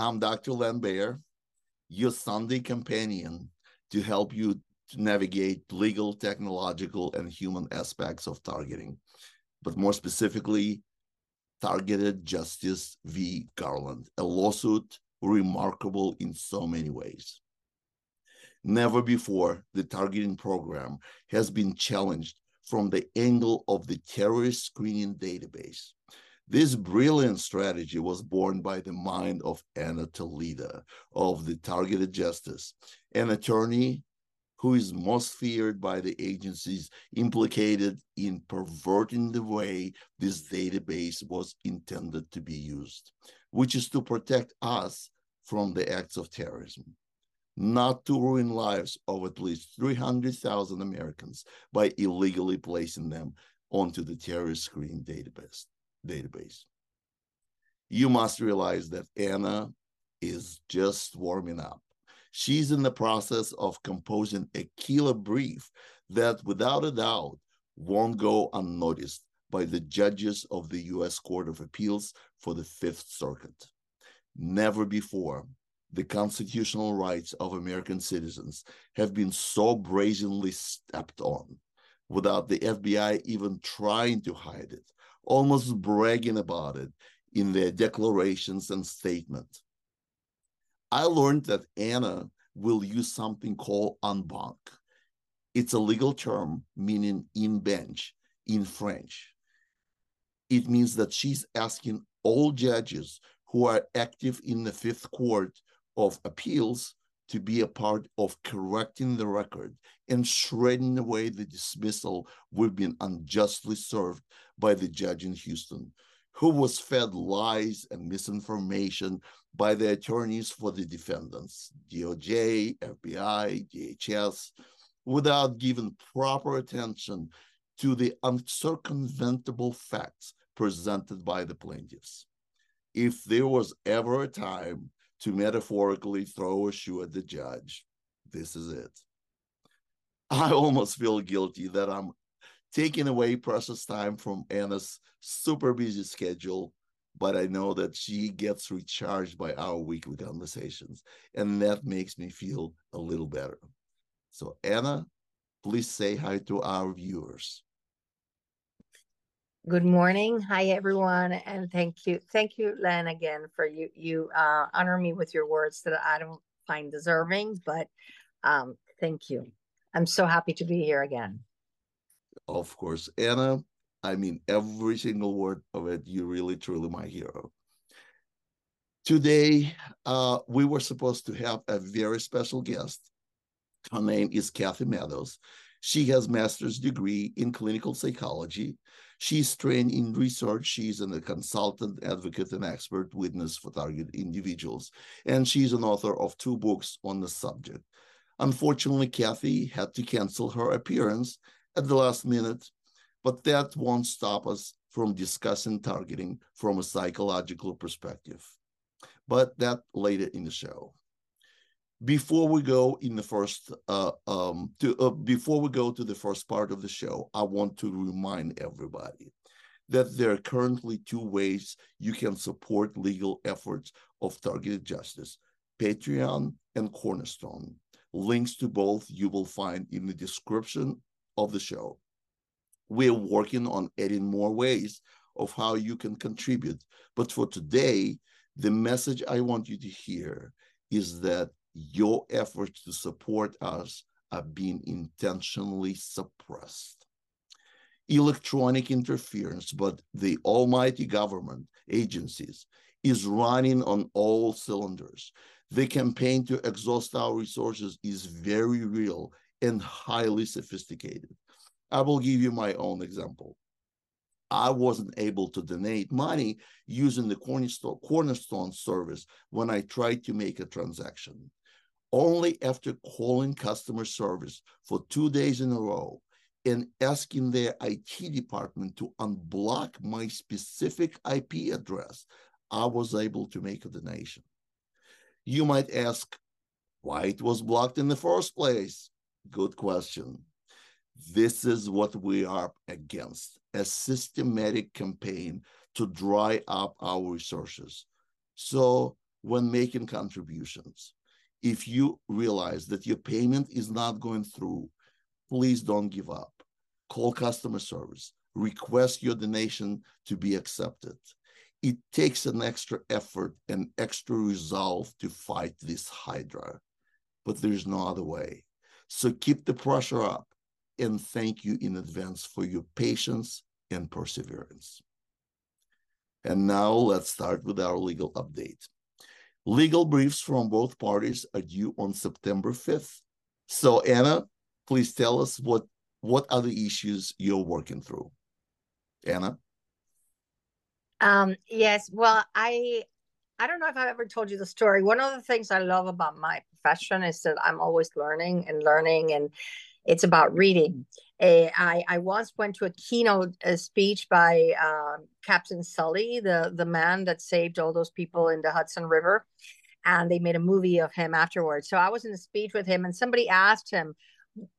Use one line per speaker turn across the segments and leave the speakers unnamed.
I'm Dr. Len Ber, your Sunday companion to help you to navigate legal, technological, and human aspects of targeting, but more specifically, Targeted Justice v. Garland, a lawsuit remarkable in so many ways. Never before the targeting program has been challenged from the angle of the terrorist screening database. This brilliant strategy was born by the mind of Ana Toledo of the Targeted Justice, an attorney who is most feared by the agencies implicated in perverting the way this database was intended to be used, which is to protect us from the acts of terrorism, not to ruin lives of at least 300,000 Americans by illegally placing them onto the terrorist screen database database. You must realize that Ana is just warming up. She's in the process of composing a killer brief that, without a doubt, won't go unnoticed by the judges of the U.S. Court of Appeals for the Fifth Circuit. Never before the constitutional rights of American citizens have been so brazenly stepped on without the FBI even trying to hide it almost bragging about it in their declarations and statement. I learned that Ana will use something called en banc. It's a legal term meaning in bench in French. It means that she's asking all judges who are active in the Fifth Court of Appeals to be a part of correcting the record and shredding away the dismissal we've been unjustly served by the judge in Houston, who was fed lies and misinformation by the attorneys for the defendants, DOJ, FBI, DHS, without giving proper attention to the uncircumventable facts presented by the plaintiffs. If there was ever a time to metaphorically throw a shoe at the judge. This is it. I almost feel guilty that I'm taking away precious time from Ana's super busy schedule, but I know that she gets recharged by our weekly conversations, and that makes me feel a little better. So, Ana, please say hi to our viewers.
Good morning. Hi, everyone. And thank you. Thank you, Len, again, for you. You uh, honor me with your words that I don't find deserving, but um, thank you. I'm so happy to be here again.
Of course. Ana, I mean every single word of it. You're really, truly my hero. Today, uh, we were supposed to have a very special guest. Her name is Kathy Meadows. She has master's degree in clinical psychology. She's trained in research. She's a consultant, advocate, and expert witness for target individuals. And she's an author of two books on the subject. Unfortunately, Kathy had to cancel her appearance at the last minute, but that won't stop us from discussing targeting from a psychological perspective. But that later in the show before we go in the first uh, um, to uh, before we go to the first part of the show i want to remind everybody that there are currently two ways you can support legal efforts of targeted justice patreon and cornerstone. Links to both you will find in the description of the show. We're working on adding more ways of how you can contribute but for today the message i want you to hear is that your efforts to support us are being intentionally suppressed. Electronic interference, but the almighty government agencies is running on all cylinders. The campaign to exhaust our resources is very real and highly sophisticated. I will give you my own example. I wasn't able to donate money using the Cornerstone, Cornerstone service when I tried to make a transaction only after calling customer service for two days in a row and asking their IT department to unblock my specific IP address, I was able to make a donation. You might ask why it was blocked in the first place. Good question. This is what we are against a systematic campaign to dry up our resources So when making contributions, if you realize that your payment is not going through, please don't give up. Call customer service, request your donation to be accepted. It takes an extra effort and extra resolve to fight this hydra, but there's no other way. So keep the pressure up and thank you in advance for your patience and perseverance. And now let's start with our legal update. Legal briefs from both parties are due on September 5th. So Ana, please tell us what what are the issues you're working through? Ana?
Um, yes, well, I I don't know if I've ever told you the story. One of the things I love about my profession is that I'm always learning and learning and it's about reading. Uh, I, I once went to a keynote a speech by uh, Captain Sully, the, the man that saved all those people in the Hudson River. And they made a movie of him afterwards. So I was in a speech with him, and somebody asked him,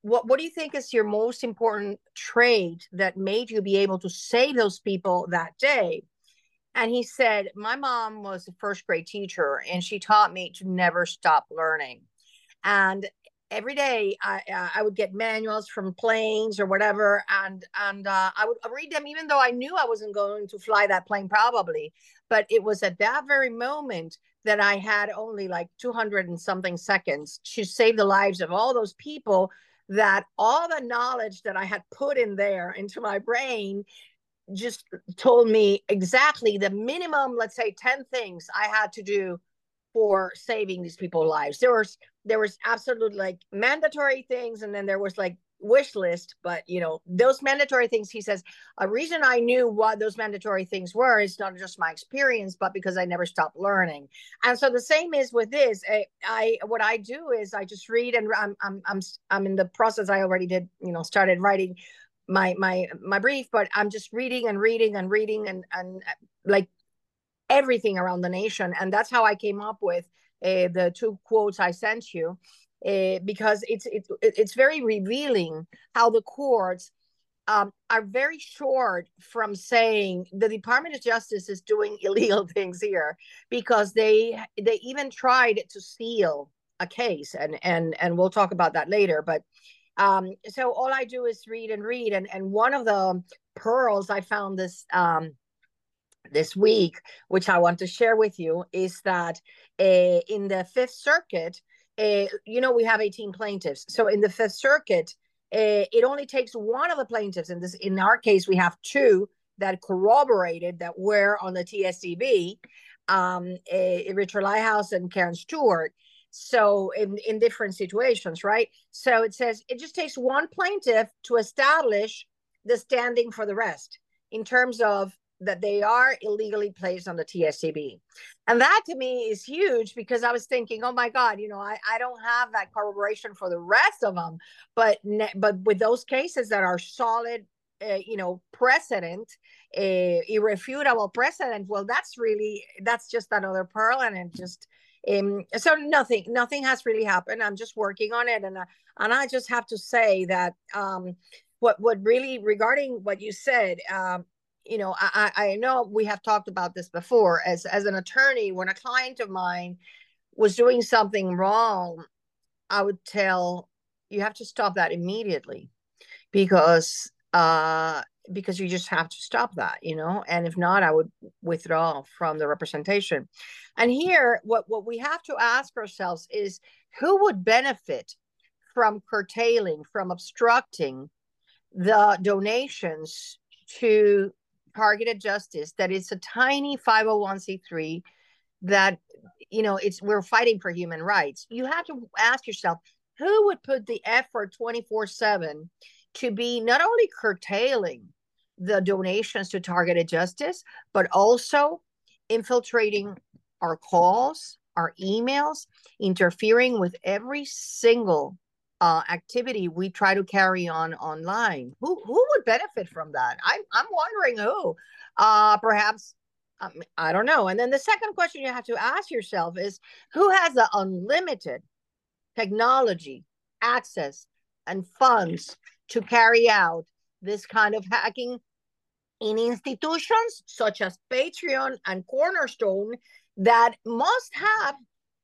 what, what do you think is your most important trait that made you be able to save those people that day? And he said, My mom was a first grade teacher, and she taught me to never stop learning. And every day I uh, I would get manuals from planes or whatever, and and uh, I would read them even though I knew I wasn't going to fly that plane probably. But it was at that very moment that I had only like 200 and something seconds to save the lives of all those people. That all the knowledge that I had put in there into my brain just told me exactly the minimum, let's say 10 things I had to do for saving these people's lives. There was there was absolute like mandatory things, and then there was like wish list. But you know, those mandatory things, he says, a reason I knew what those mandatory things were is not just my experience, but because I never stopped learning. And so the same is with this. I, I what I do is I just read, and I'm I'm I'm I'm in the process. I already did, you know, started writing my my my brief but i'm just reading and reading and reading and and like everything around the nation. And that's how I came up with the two quotes I sent you, uh, because it's, it's, it's very revealing how the courts um, are very short from saying the Department of Justice is doing illegal things here because they they even tried to seal a case and and and we'll talk about that later but um so all I do is read and read and and one of the pearls I found this um this week, which I want to share with you, is that uh, in the Fifth Circuit, uh, you know, we have 18 plaintiffs. So in the Fifth Circuit, uh, it only takes one of the plaintiffs. In this, in our case, we have two that corroborated that were on the TSDB, um, Richard Lighthouse and Karen Stewart. So in in different situations, right? So it says it just takes one plaintiff to establish the standing for the rest in terms of that they are illegally placed on the TSDB. And that to me is huge because I was thinking, oh my God, you know, I, I don't have that corroboration for the rest of them. But but with those cases that are solid, uh, you know, precedent, uh, irrefutable precedent, well, that's really, that's just another pearl. And it just, um, so nothing, nothing has really happened. I'm just working on it. And, uh, and I just have to say that, um, what, what really regarding what you said, um, you know, I, I know we have talked about this before. As as an attorney, when a client of mine was doing something wrong, I would tell you have to stop that immediately because uh because you just have to stop that you know and if not i would withdraw from the representation and here what what we have to ask ourselves is who would benefit from curtailing from obstructing the donations to targeted justice that it's a tiny 501c3 that you know it's we're fighting for human rights. You have to ask yourself who would put the effort 24 7 to be not only curtailing the donations to targeted justice but also infiltrating our calls our emails interfering with every single uh, activity we try to carry on online. Who who would benefit from that? I'm I'm wondering who. Uh, perhaps um, I don't know. And then the second question you have to ask yourself is who has the unlimited technology, access, and funds to carry out this kind of hacking in institutions such as Patreon and Cornerstone that must have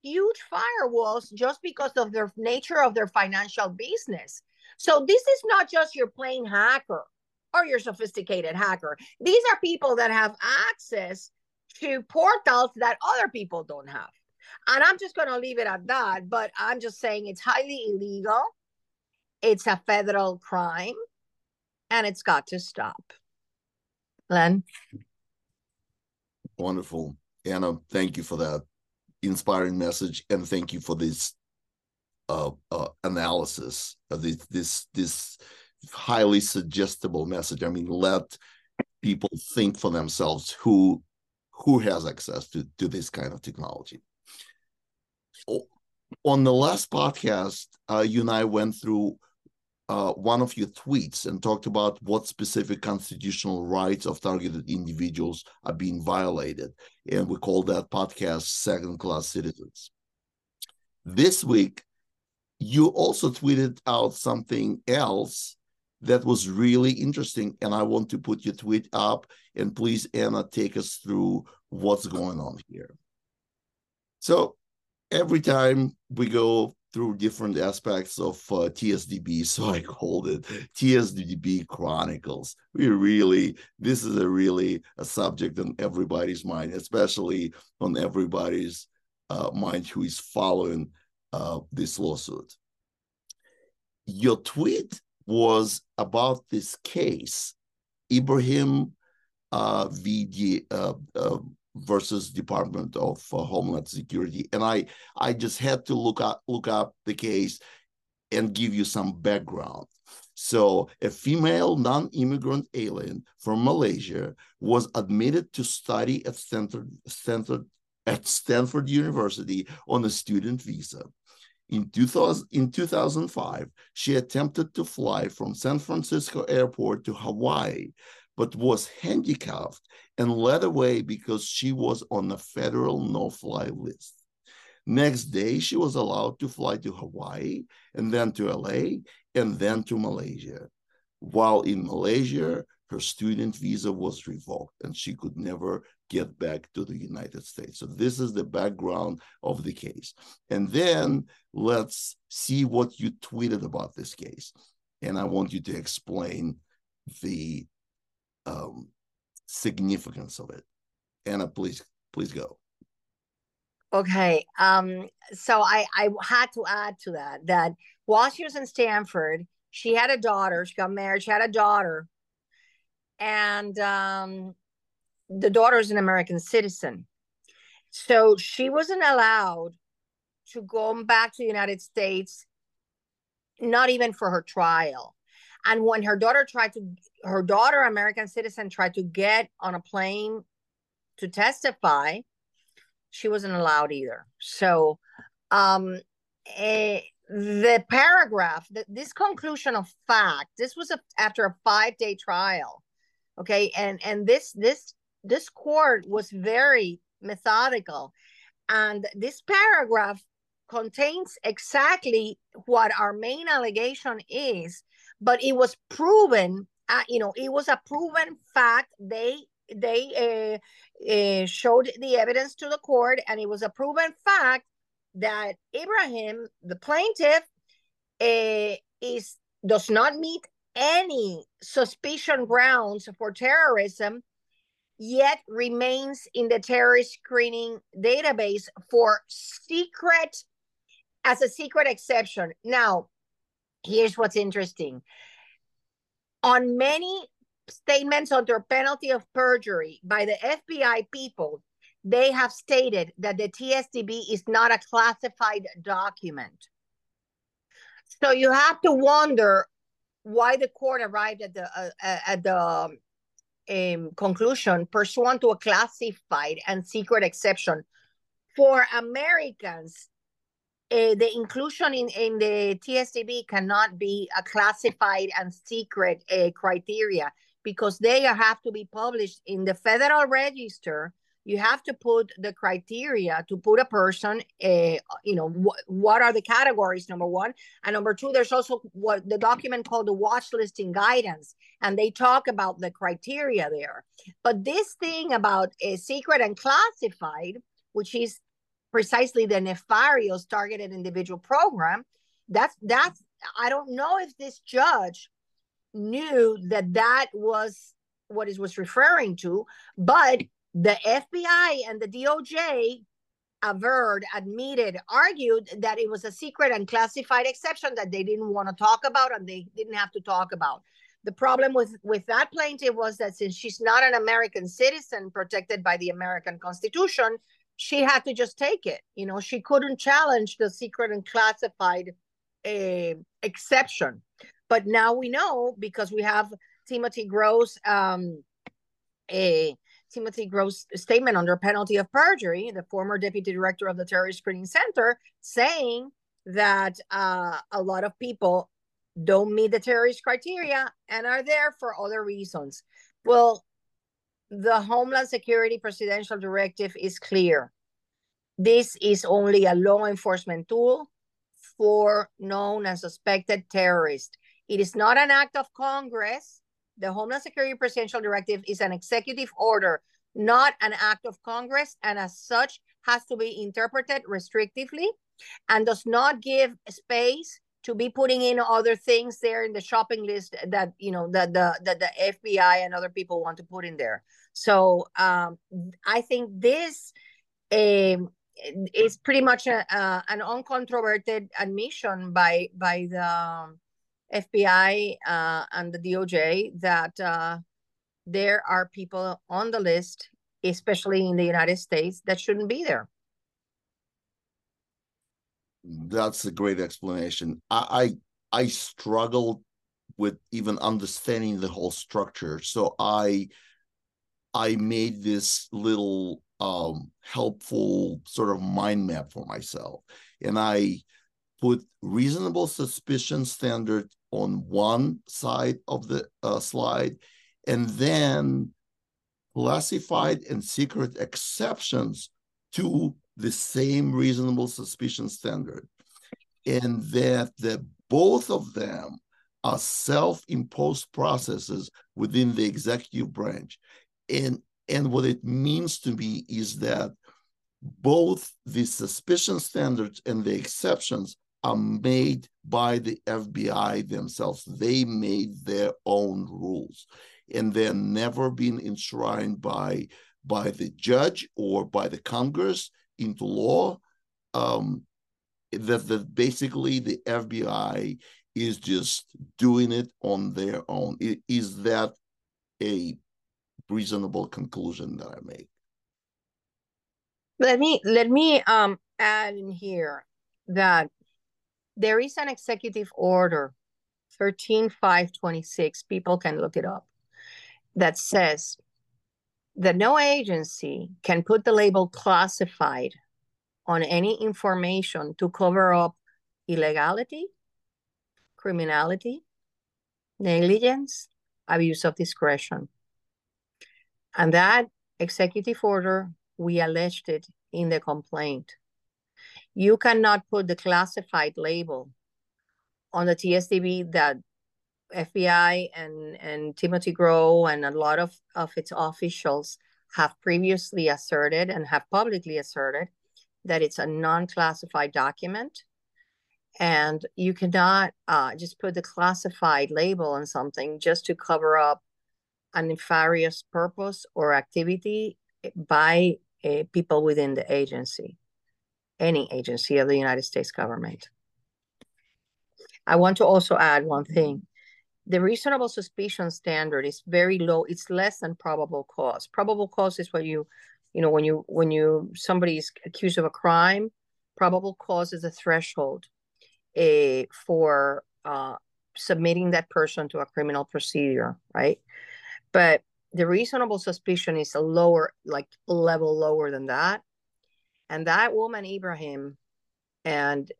huge firewalls just because of their nature of their financial business. So this is not just your plain hacker or your sophisticated hacker. These are people that have access to portals that other people don't have. And I'm just going to leave it at that. But I'm just saying it's highly illegal. It's a federal crime and it's got to stop. Len?
Wonderful. Ana, thank you for that inspiring message. And thank you for this uh, uh, analysis of this, this, this highly suggestible message. I mean, let people think for themselves who who has access to, to this kind of technology. On the last podcast, uh, you and I went through uh, one of your tweets and talked about what specific constitutional rights of targeted individuals are being violated. And we call that podcast Second Class Citizens. This week, you also tweeted out something else that was really interesting. And I want to put your tweet up. And please, Ana, take us through what's going on here. So every time we go through different aspects of uh, TSDB. So I called it TSDB Chronicles. We really, this is a really a subject on everybody's mind, especially on everybody's uh, mind who is following uh, this lawsuit. Your tweet was about this case, Ibrahim uh, VD, uh, uh, versus Department of uh, Homeland Security. And I I just had to look up look up the case and give you some background. So, a female non-immigrant alien from Malaysia was admitted to study at Stanford, Stanford at Stanford University on a student visa. In, 2000, in 2005, she attempted to fly from San Francisco Airport to Hawaii, but was handicapped and led away because she was on a federal no fly list. Next day, she was allowed to fly to Hawaii and then to LA and then to Malaysia. While in Malaysia, her student visa was revoked and she could never get back to the United States. So, this is the background of the case. And then let's see what you tweeted about this case. And I want you to explain the um, significance of it. Ana, please, please go.
Okay. Um, so I, I had to add to that that while she was in Stanford, she had a daughter. She got married. She had a daughter, and um, the daughter is an American citizen. So she wasn't allowed to go back to the United States, not even for her trial. And when her daughter tried to, her daughter, American citizen, tried to get on a plane to testify, she wasn't allowed either. So, um, eh, the paragraph, the, this conclusion of fact, this was a, after a five day trial, okay, and and this this this court was very methodical, and this paragraph contains exactly what our main allegation is but it was proven uh, you know it was a proven fact. They they uh, uh, showed the evidence to the court and it was a proven fact that ibrahim the plaintiff uh, is does not meet any suspicion grounds for terrorism yet remains in the terrorist screening database for secret as a secret exception. Now here's what's interesting. On many statements under penalty of perjury by the FBI people, they have stated that the TSDB is not a classified document. So you have to wonder why the court arrived at the uh, at the um, um, conclusion pursuant to a classified and secret exception for Americans uh, the inclusion in, in the TSDB cannot be a classified and secret uh, criteria because they have to be published in the federal register. You have to put the criteria to put a person, uh, you know, wh- what are the categories, number one. And number two, there's also what the document called the watch listing guidance. And they talk about the criteria there. But this thing about a secret and classified, which is precisely the nefarious targeted individual program. That's that's I don't know if this judge knew that that was what it was referring to, but the FBI and the DOJ averred, admitted, argued that it was a secret and classified exception that they didn't want to talk about and they didn't have to talk about. The problem with, with that plaintiff was that since she's not an American citizen protected by the American Constitution, she had to just take it. You know, she couldn't challenge the secret and classified uh, exception. But now we know because we have Timothy Gross, um, a Timothy Gross statement under penalty of perjury, the former deputy director of the Terrorist Screening Center, saying that uh, a lot of people don't meet the terrorist criteria and are there for other reasons. Well, the Homeland Security Presidential Directive is clear. This is only a law enforcement tool for known and suspected terrorists. It is not an act of Congress. The Homeland Security Presidential Directive is an executive order, not an act of Congress, and as such has to be interpreted restrictively and does not give space to be putting in other things there in the shopping list that you know that the that the FBI and other people want to put in there. So um, I think this um, is pretty much a, an uncontroverted admission by by the um, FBI uh, and the DOJ that uh, there are people on the list, especially in the United States, that shouldn't be there.
That's a great explanation. I I, I struggled with even understanding the whole structure, so I I made this little um, helpful sort of mind map for myself. And I put reasonable suspicion standard on one side of the uh, slide, and then classified and secret exceptions to the same reasonable suspicion standard. And that the both of them are self-imposed processes within the executive branch. And and what it means to me is that both the suspicion standards and the exceptions are made by the FBI themselves. They made their own rules, and they're never been enshrined by by the judge or by the Congress into law. Um, that, that basically the FBI is just doing it on their own. Is that a reasonable conclusion that I make.
Let me let me um add in here that there is an executive order 13526 people can look it up that says that no agency can put the label classified on any information to cover up illegality, criminality, negligence, abuse of discretion. And that executive order, we alleged it in the complaint. You cannot put the classified label on the TSDB that FBI and, and Timothy Groh and a lot of, of its officials have previously asserted and have publicly asserted that it's a non-classified document. And you cannot uh, just put the classified label on something just to cover up a nefarious purpose or activity by uh, people within the agency, any agency of the United States government. I want to also add one thing. The reasonable suspicion standard is very low. It's less than probable cause. Probable cause is what you, you know, when you when you somebody is accused of a crime, probable cause is a threshold uh, for uh, submitting that person to a criminal procedure, right? But the reasonable suspicion is a lower, like level lower than that. And that woman, Ibrahim, and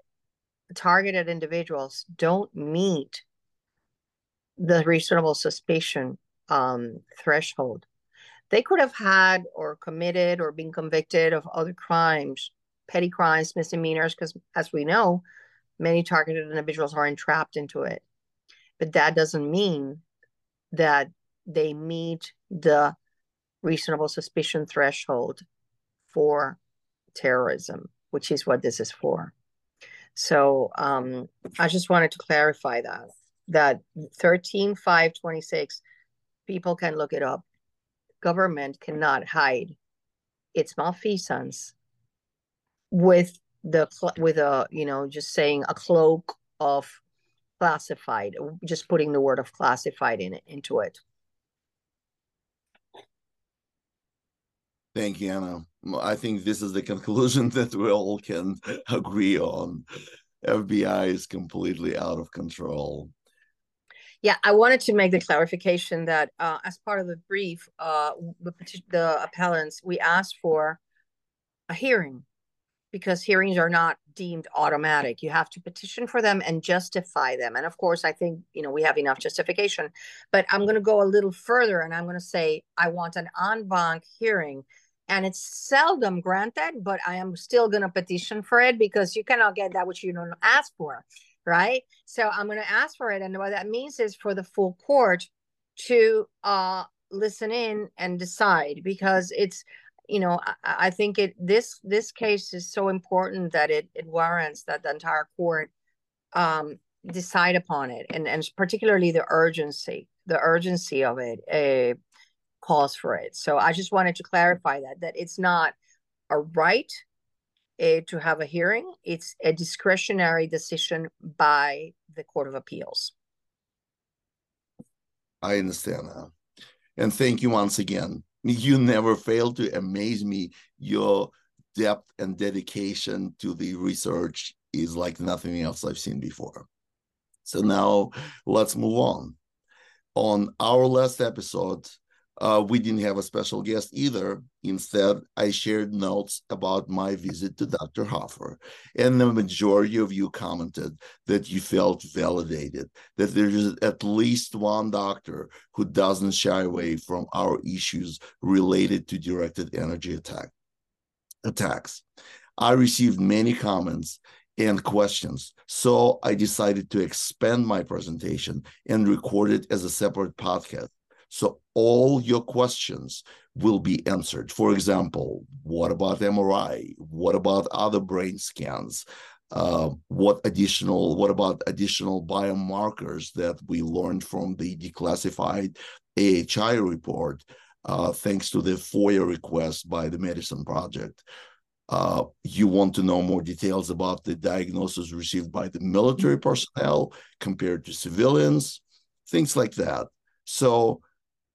targeted individuals don't meet the reasonable suspicion um, threshold. They could have had or committed or been convicted of other crimes, petty crimes, misdemeanors, because as we know, many targeted individuals are entrapped into it. But that doesn't mean that they meet the reasonable suspicion threshold for terrorism, which is what this is for. So um, I just wanted to clarify that that 13526 people can look it up. Government cannot hide its malfeasance with the with a you know just saying a cloak of classified just putting the word of classified in it into it.
Thank you ana. I think this is the conclusion that we all can agree on. Fbi is completely out of control
yeah i wanted to make the clarification that uh, as part of the brief uh, the, the appellants we asked for a hearing because hearings are not deemed automatic. You have to petition for them and justify them. And of course, I think, you know, we have enough justification, but I'm going to go a little further and I'm going to say I want an en banc hearing. And it's seldom granted, but I am still going to petition for it because you cannot get that which you don't ask for, right? So I'm going to ask for it. And what that means is for the full court to uh, listen in and decide because it's you know, I, I, think it this this case is so important that it it warrants that the entire court um, decide upon it, and and particularly the urgency, the urgency of it uh, calls for it. So I just wanted to clarify that that it's not a right uh, to have a hearing; it's a discretionary decision by the Court of Appeals.
I understand that, and thank you once again you never fail to amaze me. Your depth and dedication to the research is like nothing else I've seen before. So now let's move on. On our last episode, uh, we didn't have a special guest either. Instead, I shared notes about my visit to Dr. Hoffer, and the majority of you commented that you felt validated, that there is at least one doctor who doesn't shy away from our issues related to directed energy attack attacks. I received many comments and questions. So I decided to expand my presentation and record it as a separate podcast so all your questions will be answered. For example, what about MRI? What about other brain scans? Uh, what additional what about additional biomarkers that we learned from the declassified AHI report uh, thanks to the FOIA request by the Medicine Project? Uh, you want to know more details about the diagnosis received by the military personnel compared to civilians, things like that. So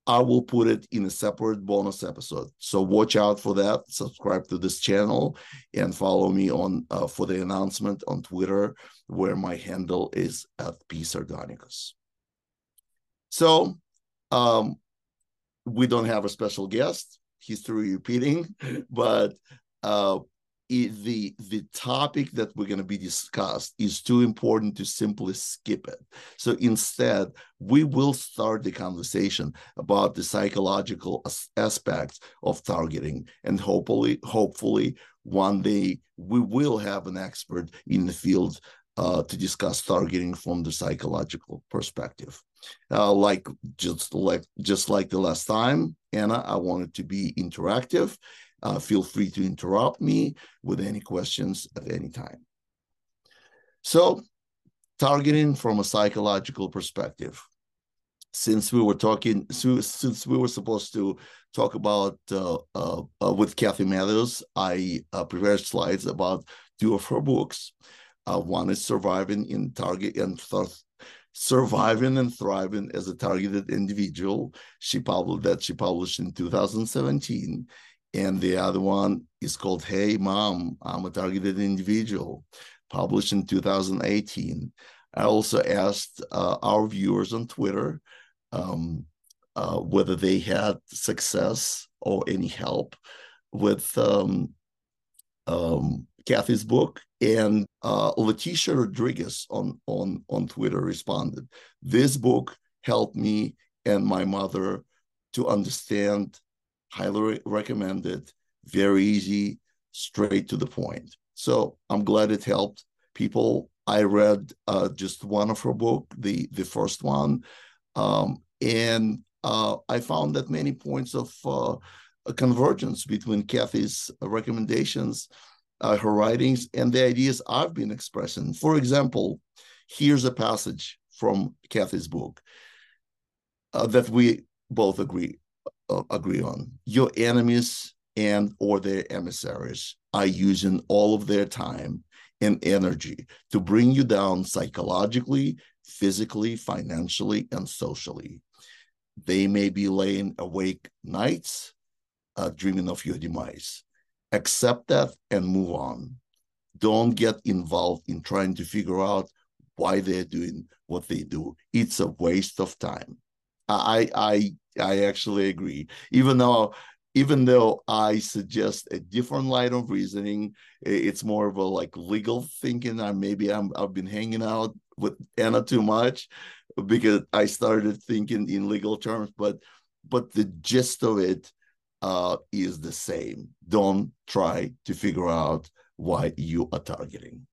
I will put it in a separate bonus episode. So watch out for that. Subscribe to this channel and follow me on uh, for the announcement on Twitter, where my handle is at p sardonicus. So um, we don't have a special guest. History repeating, but uh, the the topic that we're going to be discussed is too important to simply skip it. So instead we will start the conversation about the psychological aspects of targeting and hopefully hopefully one day we will have an expert in the field uh, to discuss targeting from the psychological perspective. Uh, like just like just like the last time ana i wanted to be interactive uh, feel free to interrupt me with any questions at any time. So, targeting from a psychological perspective. Since we were talking, since we were supposed to talk about uh, uh, uh with Kathy Matthews, I uh, prepared slides about two of her books. Uh, one is surviving in target and surviving and thriving as a targeted individual. She published that she published in 2017, and the other one is called Hey Mom, I'm a Targeted Individual, published in 2018. I also asked uh, our viewers on Twitter um, uh, whether they had success or any help with um, um, Kathy's book, and uh, Leticia Rodriguez on on on Twitter responded. This book helped me and my mother to understand highly recommended, very easy, straight to the point. So I'm glad it helped people. I read uh, just one of her book, the the first one, um, and uh, I found that many points of uh, convergence between Kathy's recommendations uh, her writings and the ideas I've been expressing. For example, here's a passage from Kathy's book uh, that we both agree agree on. Your enemies and or their emissaries are using all of their time and energy to bring you down psychologically, physically, financially, and socially. They may be laying awake nights uh, dreaming of your demise. Accept that and move on. Don't get involved in trying to figure out why they're doing what they do. It's a waste of time. I I I actually agree. Even though even though I suggest a different line of reasoning, it's more of a like legal thinking. I maybe I'm I've been hanging out with Ana too much because I started thinking in legal terms, but but the gist of it uh, is the same. Don't try to figure out why you are targeting.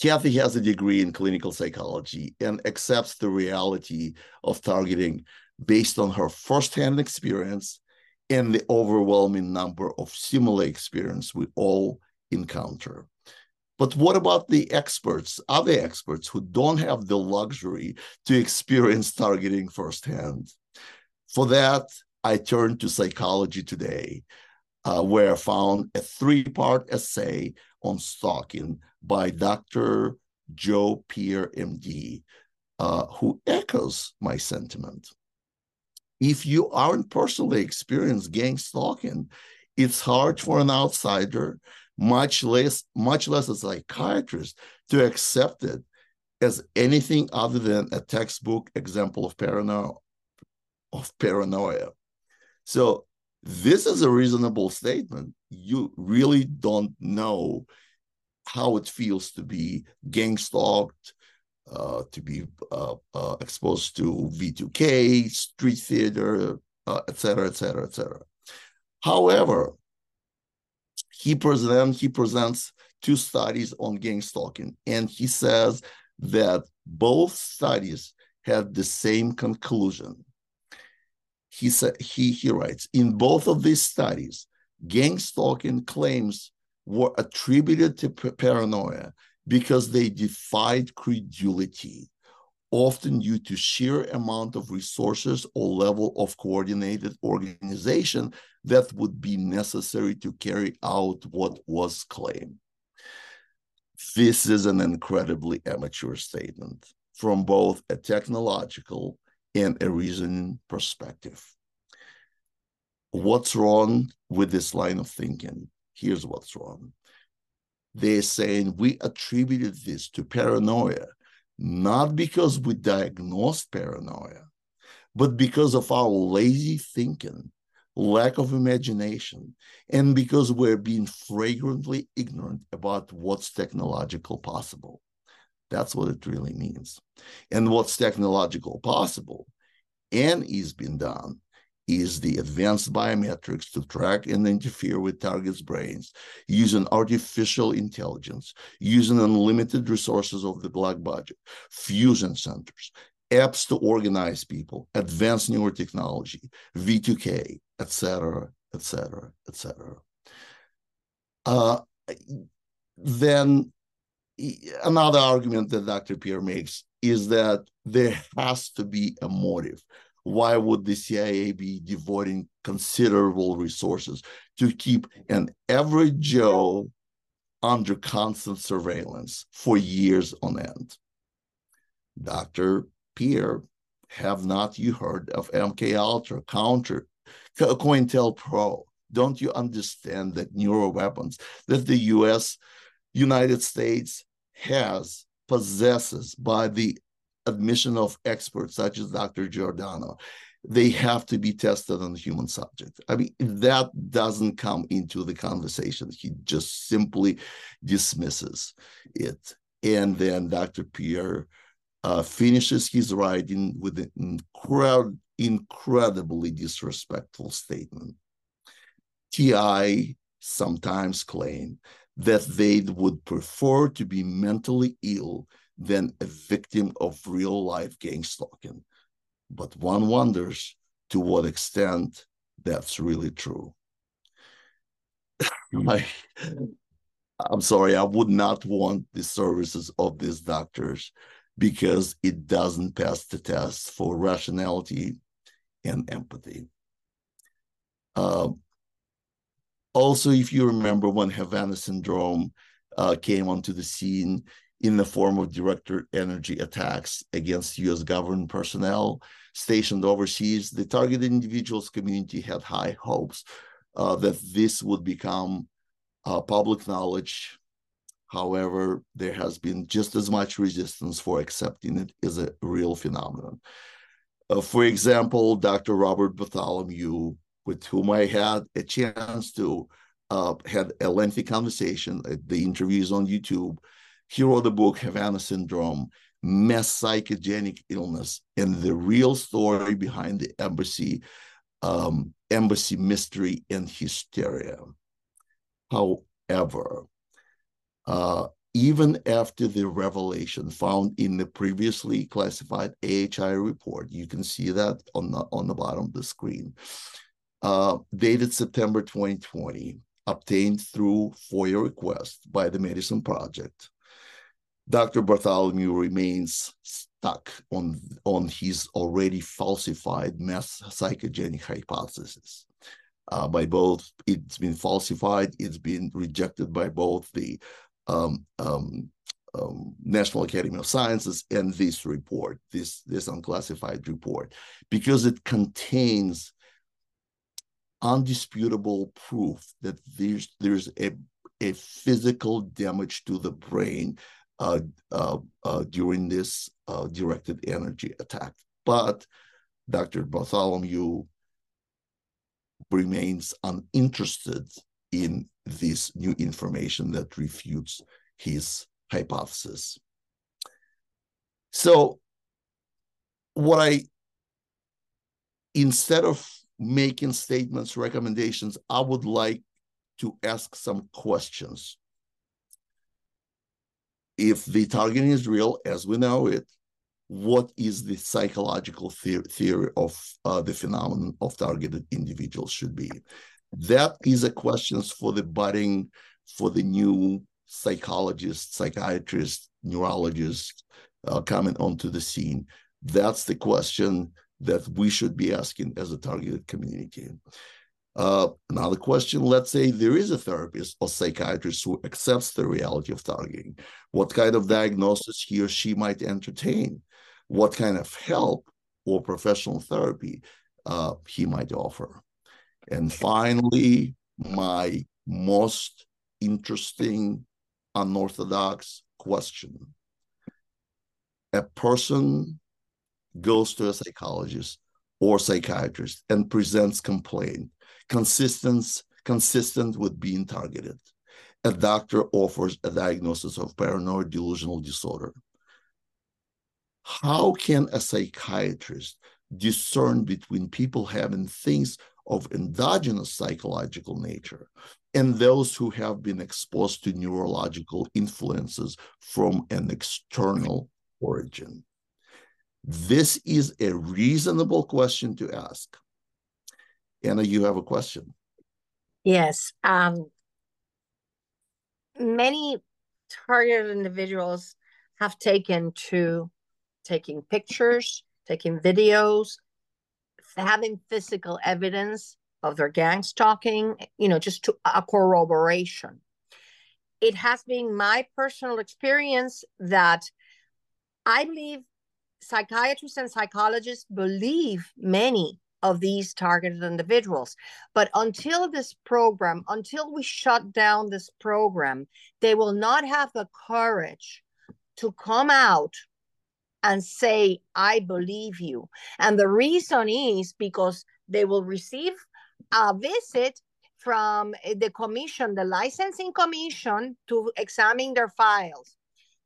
Kathy has a degree in clinical psychology and accepts the reality of targeting based on her firsthand experience and the overwhelming number of similar experience we all encounter. But what about the experts, other experts who don't have the luxury to experience targeting firsthand? For that, I turned to Psychology Today, uh, where I found a three part essay on stalking by Dr. Joe Pierre, MD, uh, who echoes my sentiment. If you aren't personally experienced gang stalking, it's hard for an outsider, much less, much less a psychiatrist, to accept it as anything other than a textbook example of paranoia. Of paranoia. So this is a reasonable statement. You really don't know how it feels to be gang stalked, uh, to be uh, uh, exposed to V2K, street theater, uh, et cetera, et cetera, et cetera. However, he presents he presents two studies on gang stalking, and he says that both studies had the same conclusion he said he he writes in both of these studies, gang stalking claims were attributed to paranoia because they defied credulity, often due to sheer amount of resources or level of coordinated organization that would be necessary to carry out what was claimed. This is an incredibly amateur statement from both a technological and a reasoning perspective. What's wrong with this line of thinking? Here's what's wrong. They're saying we attributed this to paranoia, not because we diagnosed paranoia, but because of our lazy thinking, lack of imagination, and because we're being flagrantly ignorant about what's technological possible. That's what it really means. And what's technological possible and is being done is the advanced biometrics to track and interfere with targets' brains using artificial intelligence, using unlimited resources of the black budget, fusion centers, apps to organize people, advanced newer technology, V2K, etc., etc., etc. Then another argument that Dr. Pierre makes is that there has to be a motive. Why would the CIA be devoting considerable resources to keep an average Joe under constant surveillance for years on end? Dr. Pierre, have not you heard of MK Ultra, Counter, COINTELPRO? Don't you understand that neuro weapons that the U.S. United States has, possesses by the admission of experts such as Dr. Giordano, they have to be tested on human subjects. I mean, that doesn't come into the conversation. He just simply dismisses it. And then Dr. Pierre uh, finishes his writing with an incred- incredibly disrespectful statement. TI sometimes claim that they would prefer to be mentally ill than a victim of real life gang stalking. But one wonders to what extent that's really true. I, I'm sorry, I would not want the services of these doctors because it doesn't pass the test for rationality and empathy. Uh, also, if you remember when Havana syndrome uh, came onto the scene in the form of directed energy attacks against US government personnel stationed overseas, the targeted individuals community had high hopes uh, that this would become uh, public knowledge. However, there has been just as much resistance for accepting it as a real phenomenon. Uh, for example, Dr. Robert Bartholomew, with whom I had a chance to uh, had a lengthy conversation. The interviews on YouTube. He wrote the book, Havana Syndrome, Mass Psychogenic Illness, and the real story behind the embassy, um, embassy mystery and hysteria. However, uh, even after the revelation found in the previously classified AHI report, you can see that on the on the bottom of the screen, uh, dated September 2020, obtained through FOIA request by the Medicine Project. Dr. Bartholomew remains stuck on, on his already falsified mass psychogenic hypothesis. Uh, by both, it's been falsified, it's been rejected by both the um, um, um, National Academy of Sciences and this report, this, this unclassified report, because it contains undisputable proof that there's there's a a physical damage to the brain Uh, uh, uh, during this uh, directed energy attack. But Dr. Bartholomew remains uninterested in this new information that refutes his hypothesis. So, what I, instead of making statements, recommendations, I would like to ask some questions. If the targeting is real, as we know it, what is the psychological theory of uh, the phenomenon of targeted individuals should be? That is a question for the budding, for the new psychologists, psychiatrists, neurologists uh, coming onto the scene. That's the question that we should be asking as a targeted community. Uh, another question, let's say there is a therapist or psychiatrist who accepts the reality of targeting. What kind of diagnosis he or she might entertain? What kind of help or professional therapy uh, he might offer? And finally, my most interesting unorthodox question. A person goes to a psychologist or psychiatrist and presents complaint consistent consistent with being targeted. A doctor offers a diagnosis of paranoid delusional disorder. How can a psychiatrist discern between people having things of endogenous psychological nature and those who have been exposed to neurological influences from an external origin? This is a reasonable question to ask. Ana, you have a question.
Yes. Um, many targeted individuals have taken to taking pictures, taking videos, having physical evidence of their gang stalking, you know, just to a corroboration. It has been my personal experience that I believe psychiatrists and psychologists believe many of these targeted individuals. But until this program, until we shut down this program, they will not have the courage to come out and say, I believe you. And the reason is because they will receive a visit from the commission, the licensing commission, to examine their files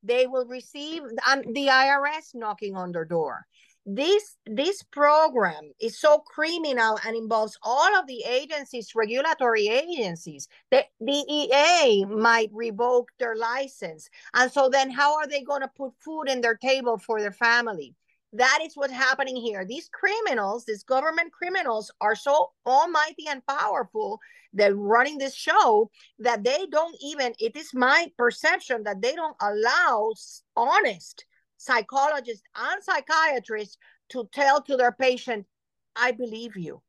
they will receive um, the IRS knocking on their door. This this program is so criminal and involves all of the agencies, regulatory agencies. The DEA might revoke their license, and so then how are they going to put food in their table for their family? that is what's happening here. These criminals, these government criminals, are so almighty and powerful that running this show that they don't even, it is my perception that they don't allow honest psychologists and psychiatrists to tell to their patient, I believe you.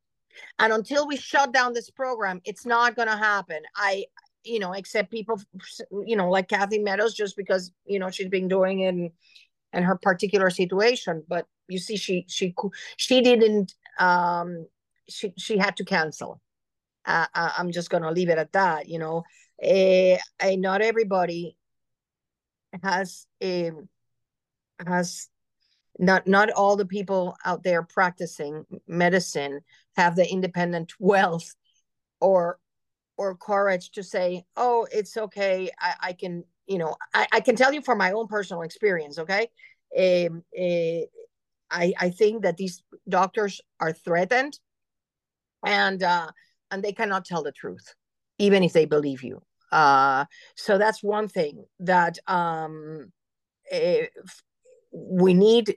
And until we shut down this program, it's not going to happen. I, you know, except people, you know, like Kathy Meadows, just because, you know, she's been doing it and, and her particular situation. But you see, she, she, she didn't, um, she, she had to cancel. Uh, I'm just going to leave it at that. You know, uh, not everybody has, a has not not all the people out there practicing medicine have the independent wealth or or courage to say oh it's okay. I, I can you know I, I can tell you from my own personal experience okay? Um, uh, I, I think that these doctors are threatened and uh, and they cannot tell the truth even if they believe you. Uh, so that's one thing that um, uh, we need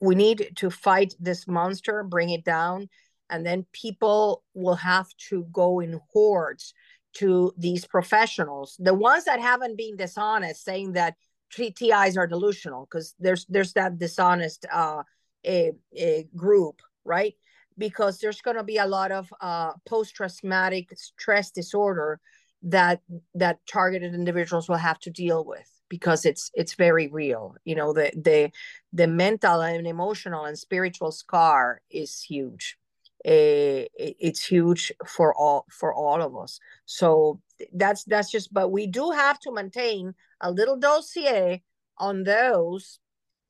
we need to fight this monster, bring it down, and then people will have to go in hordes to these professionals, the ones that haven't been dishonest, saying that TIs are delusional, because there's there's that dishonest uh, a, a group, right? Because there's going to be a lot of uh, post-traumatic stress disorder that that targeted individuals will have to deal with because it's it's very real you know the the the mental and emotional and spiritual scar is huge. Uh, it's huge for all for all of us. So that's that's just but we do have to maintain a little dossier on those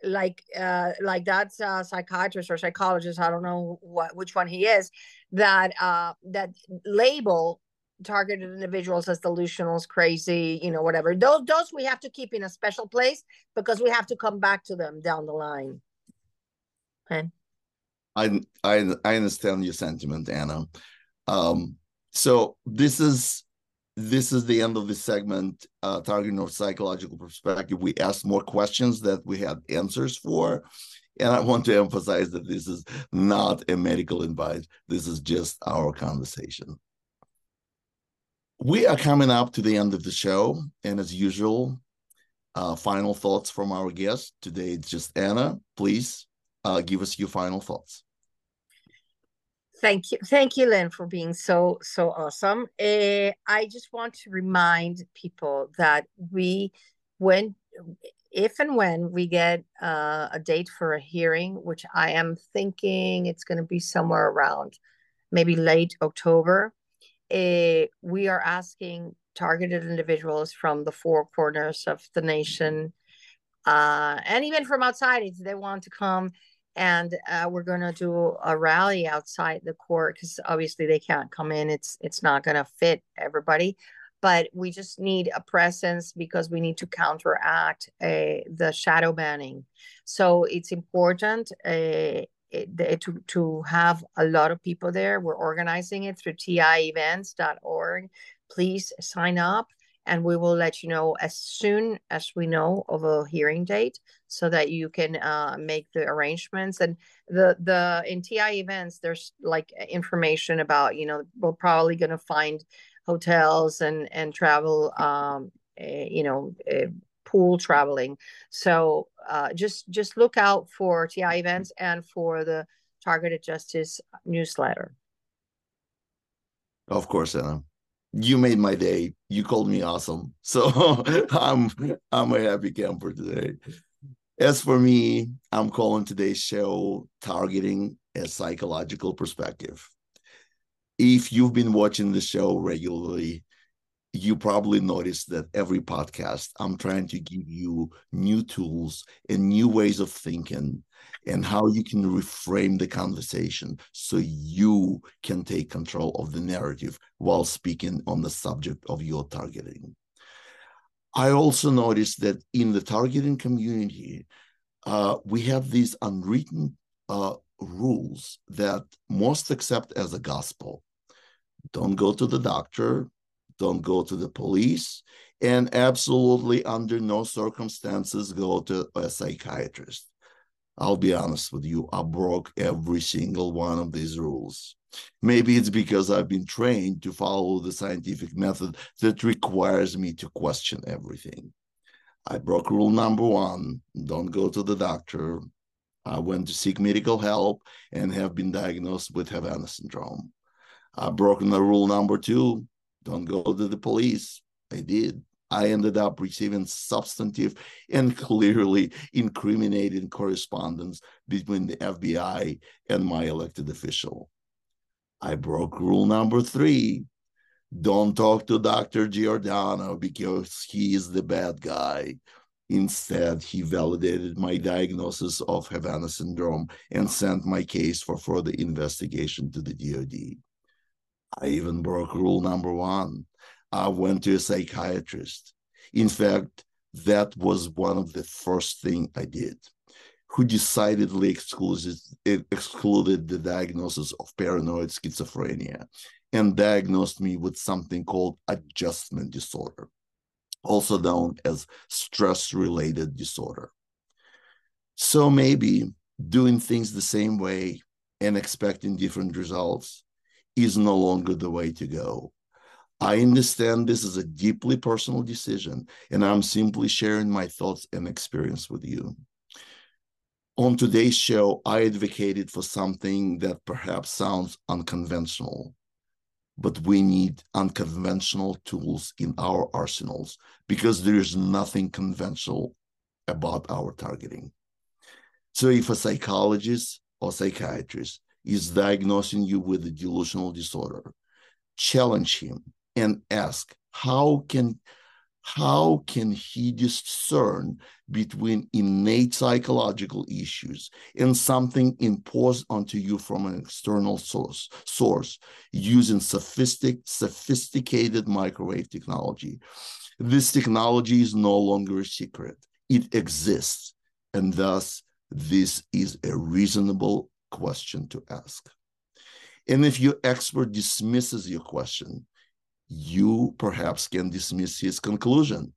like uh like that's a psychiatrist or psychologist i don't know what which one he is that uh that label targeted individuals as delusionals, crazy, you know, whatever. Those those we have to keep in a special place because we have to come back to them down the line. Okay.
I I I understand your sentiment, Ana. Um, so this is this is the end of the segment, uh, targeting of psychological perspective. We asked more questions that we had answers for. And I want to emphasize that this is not a medical advice. This is just our conversation. We are coming up to the end of the show, and as usual, uh, final thoughts from our guest today. It's just Ana. Please uh, give us your final thoughts.
Thank you, thank you, Len, for being so so awesome. Uh, I just want to remind people that we, when, if and when we get uh, a date for a hearing, which I am thinking it's going to be somewhere around maybe late October uh, we are asking targeted individuals from the four corners of the nation uh, and even from outside if they want to come and uh, we're going to do a rally outside the court because obviously they can't come in. It's it's not going to fit everybody. But we just need a presence because we need to counteract uh, the shadow banning. So it's important uh, it, to, to have a lot of people there. We're organizing it through tievents.org. Please sign up and we will let you know as soon as we know of a hearing date so that you can uh, make the arrangements and the the in ti events there's like information about you know we're probably going to find hotels and and travel um uh, you know uh, pool traveling. So uh, just just look out for TI events and for the Targeted Justice newsletter.
Of course, Ana. You made my day. You called me awesome. So I'm I'm a happy camper today. As for me, I'm calling today's show targeting a psychological perspective. If you've been watching the show regularly, you probably noticed that every podcast I'm trying to give you new tools and new ways of thinking and how you can reframe the conversation so you can take control of the narrative while speaking on the subject of your targeting. I also noticed that in the targeting community, uh, we have these unwritten uh, rules that most accept as a gospel. Don't go to the doctor, don't go to the police, and absolutely under no circumstances go to a psychiatrist. I'll be honest with you, I broke every single one of these rules. Maybe it's because I've been trained to follow the scientific method that requires me to question everything. I broke rule number one don't go to the doctor. I went to seek medical help and have been diagnosed with Havana syndrome. I've broken the rule number two don't go to the police. I did. I ended up receiving substantive and clearly incriminating correspondence between the FBI and my elected official. I broke rule number three don't talk to Dr. Giordano because he is the bad guy. Instead, he validated my diagnosis of Havana syndrome and sent my case for further investigation to the DoD. I even broke rule number one. I went to a psychiatrist. In fact, that was one of the first things I did, who decidedly excluded, excluded the diagnosis of paranoid schizophrenia and diagnosed me with something called adjustment disorder, also known as stress related disorder. So maybe doing things the same way and expecting different results is no longer the way to go. I understand this is a deeply personal decision, and I'm simply sharing my thoughts and experience with you. On today's show, I advocated for something that perhaps sounds unconventional, but we need unconventional tools in our arsenals because there is nothing conventional about our targeting. So, if a psychologist or psychiatrist is diagnosing you with a delusional disorder, challenge him and ask how can how can he discern between innate psychological issues and something imposed onto you from an external source source using sophistic, sophisticated microwave technology? This technology is no longer a secret. It exists and thus this is a reasonable question to ask and if your expert dismisses your question you perhaps can dismiss his conclusion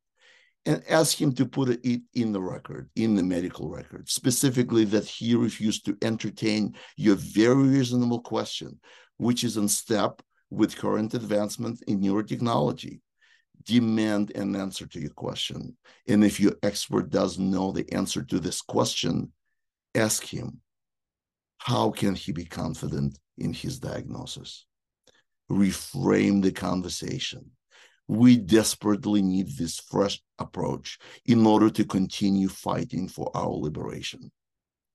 and ask him to put it in the record, in the medical record, specifically that he refused to entertain your very reasonable question, which is in step with current advancement in neurotechnology. Demand an answer to your question. And if your expert doesn't know the answer to this question, ask him how can he be confident in his diagnosis? reframe the conversation. We desperately need this fresh approach in order to continue fighting for our liberation.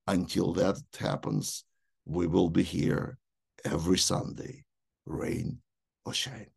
Until that happens, we will be here every Sunday, rain or shine.